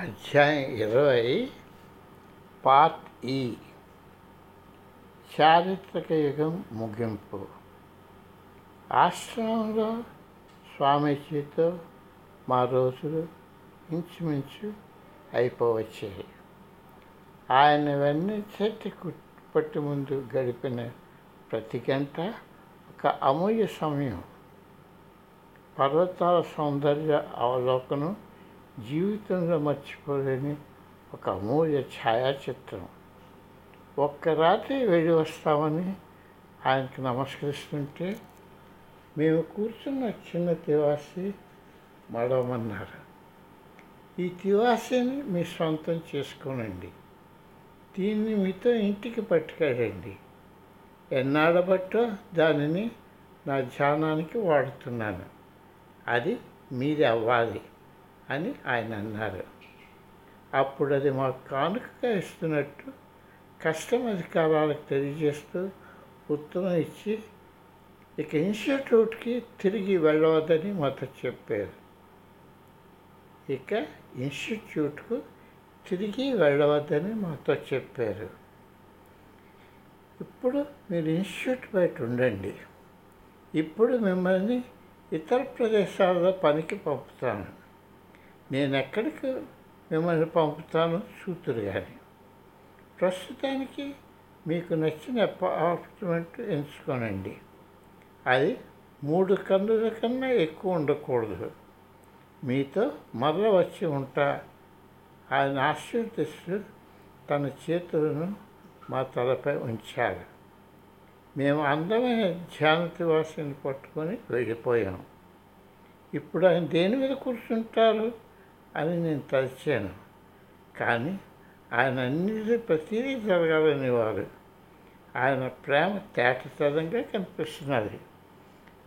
అధ్యాయం ఇరవై పార్ట్ ఈ. చారిత్రక యుగం ముగింపు. ఆశ్రమంలో స్వామీజీతో మా రోజులు ఇంచుమించు అయిపోవచ్చాయి ఆయన వెన్న చెట్టు పట్టి ముందు గడిపిన ప్రతి గంట ఒక అమూల్య సమయం. పర్వతాల సౌందర్య అవలోకనం జీవితంలో మర్చిపోలేని ఒక అమూల్య ఛాయాచిత్రం. ఒక్క రాత్రి వెళ్ళి వస్తామని ఆయనకు నమస్కరిస్తుంటే మేము కూర్చున్న చిన్న తివాసి మడవమన్నారు. ఈ తివాసిని మీ సొంతం చేసుకోనండి. దీన్ని మీతో ఇంటికి పట్టుకెళ్ళండి. ఎన్నాడబట్టో దానిని నా ధ్యానానికి వాడుతున్నాను. అది మీది అవ్వాలి. అని ఆయన అన్నారు. అప్పుడు అది మాకు కానుకగా ఇస్తున్నట్టు కస్టమ్ అధికారాలకు తెలియజేస్తూ ఉత్తరం ఇచ్చి ఇక ఇన్స్టిట్యూట్కి తిరిగి వెళ్ళవద్దని మాతో చెప్పారు. ఇక ఇన్స్టిట్యూట్కు తిరిగి వెళ్ళవద్దని మాతో చెప్పారు. ఇప్పుడు మీరు ఇన్స్టిట్యూట్ బయట ఉండండి. ఇప్పుడు మిమ్మల్ని ఇతర ప్రదేశాల్లో పనికి పంపుతాను. నేను ఎక్కడికి మిమ్మల్ని పంపుతాను చూతురు కానీ ప్రస్తుతానికి మీకు నచ్చిన అపార్ట్మెంట్ ఎంచుకోనండి. అది మూడు కన్నుల కన్నా ఎక్కువ ఉండకూడదు. మీతో మరల వచ్చి ఉంటా. ఆయన ఆశీర్దిస్తూ తన చేతులను మా తలపై ఉంచారు మేము అందమైన ధ్యానతి వాసిని పట్టుకొని వెళ్ళిపోయాం. ఇప్పుడు ఆయన దేని మీద కూర్చుంటారు? అని నేను తలిచాను. కానీ ఆయన అన్నిటి ప్రతిదీ జరగాలని వారు ఆయన ప్రేమ తేటతరంగా కనిపిస్తున్నది.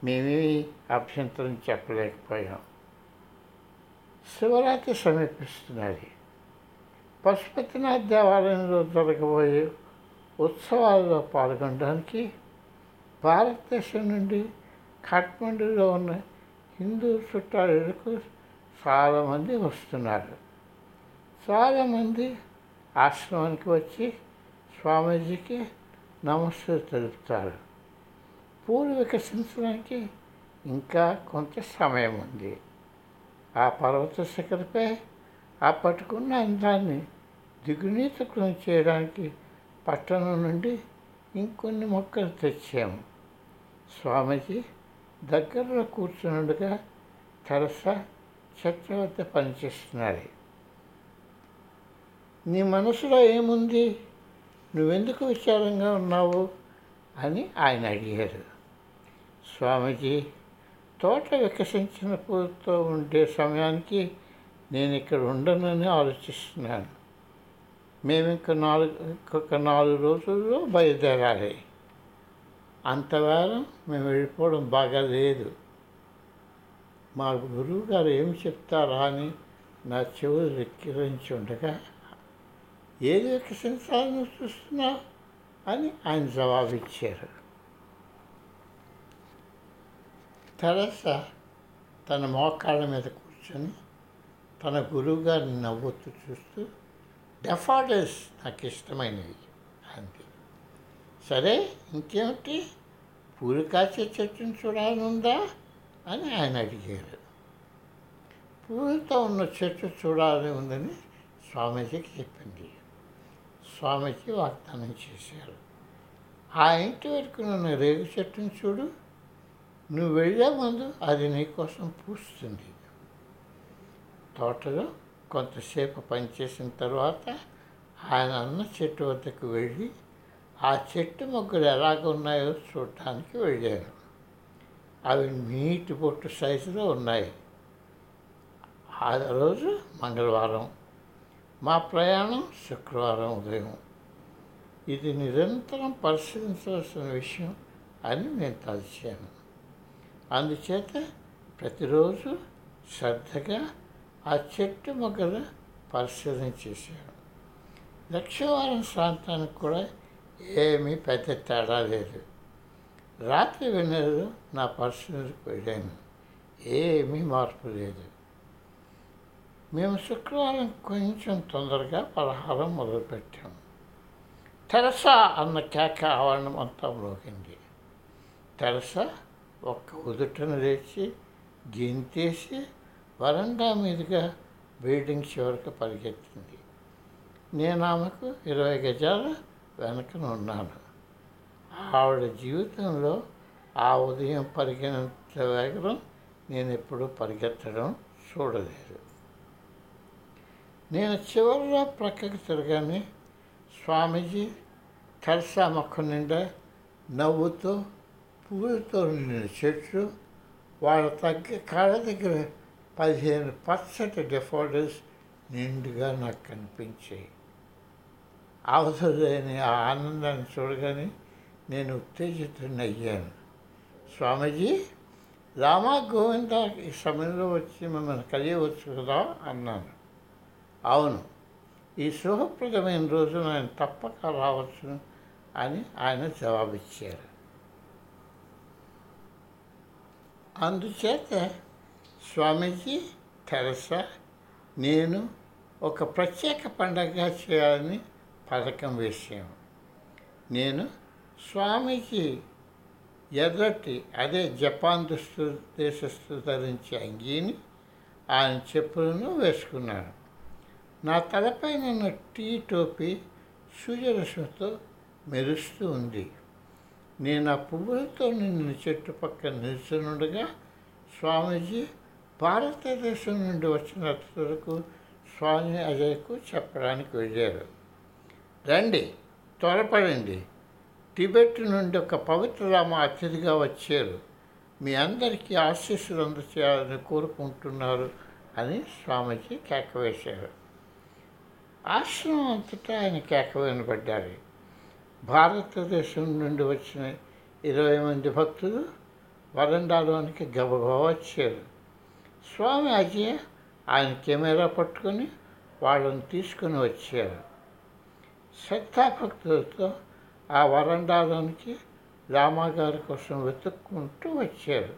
మేమేమి అభ్యంతరం చెప్పలేకపోయాం. శివరాత్రి సమీపిస్తున్నది. పశుపతినాథ్ దేవాలయంలో జరగబోయే ఉత్సవాల్లో పాల్గొనడానికి భారతదేశం నుండి కాఠ్మండూలో ఉన్న హిందూ చుట్టాలకు చాలామంది వస్తున్నారు. చాలామంది ఆశ్రమానికి వచ్చి స్వామీజీకి నమస్తే తెలుపుతారు. పూలు వికసించడానికి ఇంకా కొంత సమయం ఉంది. ఆ పర్వత శిఖరపై ఆ పట్టుకున్న అందాన్ని దిగునీతకృతం చేయడానికి పట్టణం నుండి ఇంకొన్ని మొక్కలు తెచ్చాము. స్వామీజీ దగ్గరలో కూర్చున్నట్టుగా తెరసా చక్రవర్తి వద్ద పనిచేస్తున్నది నీ మనసులో ఏముంది? నువ్వెందుకు విచారంగా ఉన్నావు? అని ఆయన అడిగారు. స్వామీజీ తోట వికసించిన పూలతో ఉండే సమయానికి నేను ఇక్కడ ఉండనని ఆలోచిస్తున్నాను. మేము ఇంకా నాలుగు ఇంకొక నాలుగు రోజుల్లో బయలుదేరాలి. అంతవేళ మేము వెళ్ళిపోవడం బాగా లేదు. మా గురువు గారు ఏమి చెప్తారా అని నా చెవులు రెక్కిరించి ఉండగా ఏది వికసించాలని చూస్తున్నా అని ఆయన జవాబిచ్చారు. తెరస తన మోకాళ్ళ మీద కూర్చొని తన గురువుగారిని నవ్వుతూ చూస్తూ డెఫాడల్స్ నాకు ఇష్టమైనవి అంది. సరే ఇంకేమిటి? పూలు కాచే చెట్టును చూడాలనుందా? అని ఆయన అడిగారు. పూలతో ఉన్న చెట్టు చూడాలని ఉందని స్వామీజీకి చెప్పింది స్వామీజీ వాగ్దానం చేశారు. ఆ ఇంటి వరకు నన్ను రేగు చెట్టును చూడు నువ్వు వెళ్ళే ముందు అది నీకోసం పూస్తుంది. తోటలో కొంతసేపు పనిచేసిన తర్వాత ఆయన అన్న చెట్టు వద్దకు వెళ్ళి ఆ చెట్టు మొగ్గలు ఎలాగున్నాయో చూడటానికి వెళ్ళాను. అవి నీటి పొట్టు సైజులో ఉన్నాయి. ఆ రోజు మంగళవారం. మా ప్రయాణం శుక్రవారం ఉదయం. ఇది నిరంతరం పరిశీలించవలసిన విషయం అని నేను తలచాను. అందుచేత ప్రతిరోజు శ్రద్ధగా ఆ చెట్టు మొగ్గలు పరిశీలన చేశాను. లక్షవారం ప్రాంతానికి కూడా ఏమీ పెద్ద తేడా లేదు. రాత్రి వెన్నెలలో నా పరిశీలనకు వెళ్ళాను ఏమీ మార్పు లేదు. మేము శుక్రవారం కొంచెం తొందరగా పలహారం మొదలుపెట్టాము తెరసా అన్న కేక ఆవరణం అంతా మోగింది తెరసా ఒక్క ఉదుటను లేచి గింతేసి వరండా మీదుగా బిల్డింగ్ చివరికి పరిగెత్తింది. నేను ఆమెకు ఇరవై గజాల వెనకన ఉన్నాను ఆవిడ జీవితంలో ఆ ఉదయం పరిగెనంత వేగం నేను ఎప్పుడూ పరిగెత్తడం చూడలేదు. నేను చివరిలో ప్రక్కకి తిరగానే స్వామీజీ తెరసా మొక్క నిండా నవ్వుతో పువ్వులతో నిండిన చెట్లు వాళ్ళ తగ్గ కాళ్ళ దగ్గర పదిహేను పర్సెంట్ డిఫాల్టర్స్ నిండుగా నాకు కనిపించాయి. అవసరమైన ఆ ఆనందాన్ని చూడగానే నేను ఉత్తేజితున్నయ్యాను స్వామీజీ రామా గోవింద ఈ సమయంలో వచ్చి మిమ్మల్ని కలియవచ్చు కదా అన్నాను. అవును ఈ శుభప్రదమైన రోజు ఆయన తప్పక రావచ్చు అని ఆయన జవాబిచ్చారు. అందుచేత స్వామీజీ తెరసా నేను ఒక ప్రత్యేక పండగ చేయాలని పథకం వేసాము నేను స్వామీజీ ఎర్రటి అదే జపాన్ దుస్తు దేశస్తు ధరించే అంగీని ఆయన చెప్పులను వేసుకున్నాను నా తలపై నిన్న టీ టోపీ సూర్యరశ్మితో మెరుస్తూ ఉంది. నేను ఆ పువ్వులతో నిన్న చెట్టు పక్కన నిల్చునుండగా స్వామీజీ భారతదేశం నుండి వచ్చిన అతిథులకు స్వామి అజయ్కు చెప్పడానికి వెళ్ళారు. రండి త్వరపడండి. టిబెట్ నుండి ఒక పవిత్రరామ అతిథిగా వచ్చారు. మీ అందరికీ ఆశీస్సులు అందచేయాలని కోరుకుంటున్నారు అని స్వామీజీ కేకవేశారు ఆశ్రమం అంతటా ఆయన కేక వినబడ్డారు. భారతదేశం నుండి వచ్చిన ఇరవై మంది భక్తులు వరండాలోనికి గబగబా వచ్చారు. స్వామి అజయ ఆయన కెమెరా పట్టుకొని వాళ్ళని తీసుకొని వచ్చారు. శ్రద్ధాభక్తులతో ఆ వరండాలోనికి రామాగారి కోసం వెతుక్కుంటూ వచ్చారు.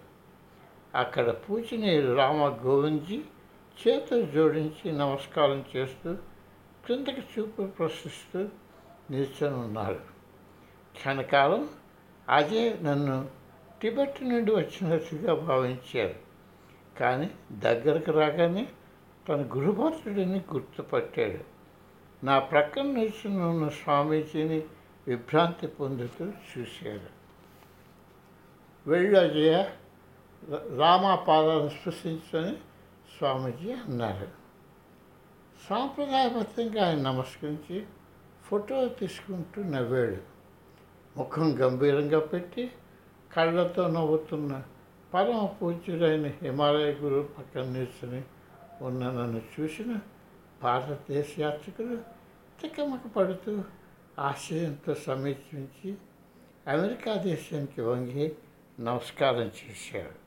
అక్కడ పూజనీయులు రామ గోవింద్జీ చేతులు జోడించి నమస్కారం చేస్తూ క్రిందకి చూపు ప్రశ్నిస్తూ నిల్చొని ఉన్నారు. క్షణకాలం అజయ్ నన్ను టిబెట్ నుండి వచ్చినట్టుగా భావించారు. కానీ దగ్గరకు రాగానే తన గురుభక్తుడిని గుర్తుపట్టాడు. నా ప్రక్కన నిల్చుని ఉన్న స్వామీజీని విభ్రాంతి పొందుతూ చూశారు. వెళ్ళజయ రామాపాదాలను స్పృశించుకొని స్వామీజీ అన్నారు. సాంప్రదాయబద్ధంగా ఆయన నమస్కరించి ఫోటో తీసుకుంటూ నవ్వాడు. ముఖం గంభీరంగా పెట్టి కళ్ళతో నవ్వుతున్న పరమ పూజ్యుడైన హిమాలయ గురువు పక్కన నిల్చుని ఉన్న నన్ను చూసిన భారతదేశ యాత్రికులు తిక్కమక పడుతూ ఆశ్చర్యంతో సమీక్షించి అమెరికా దేశానికి వంగి నమస్కారం చేశారు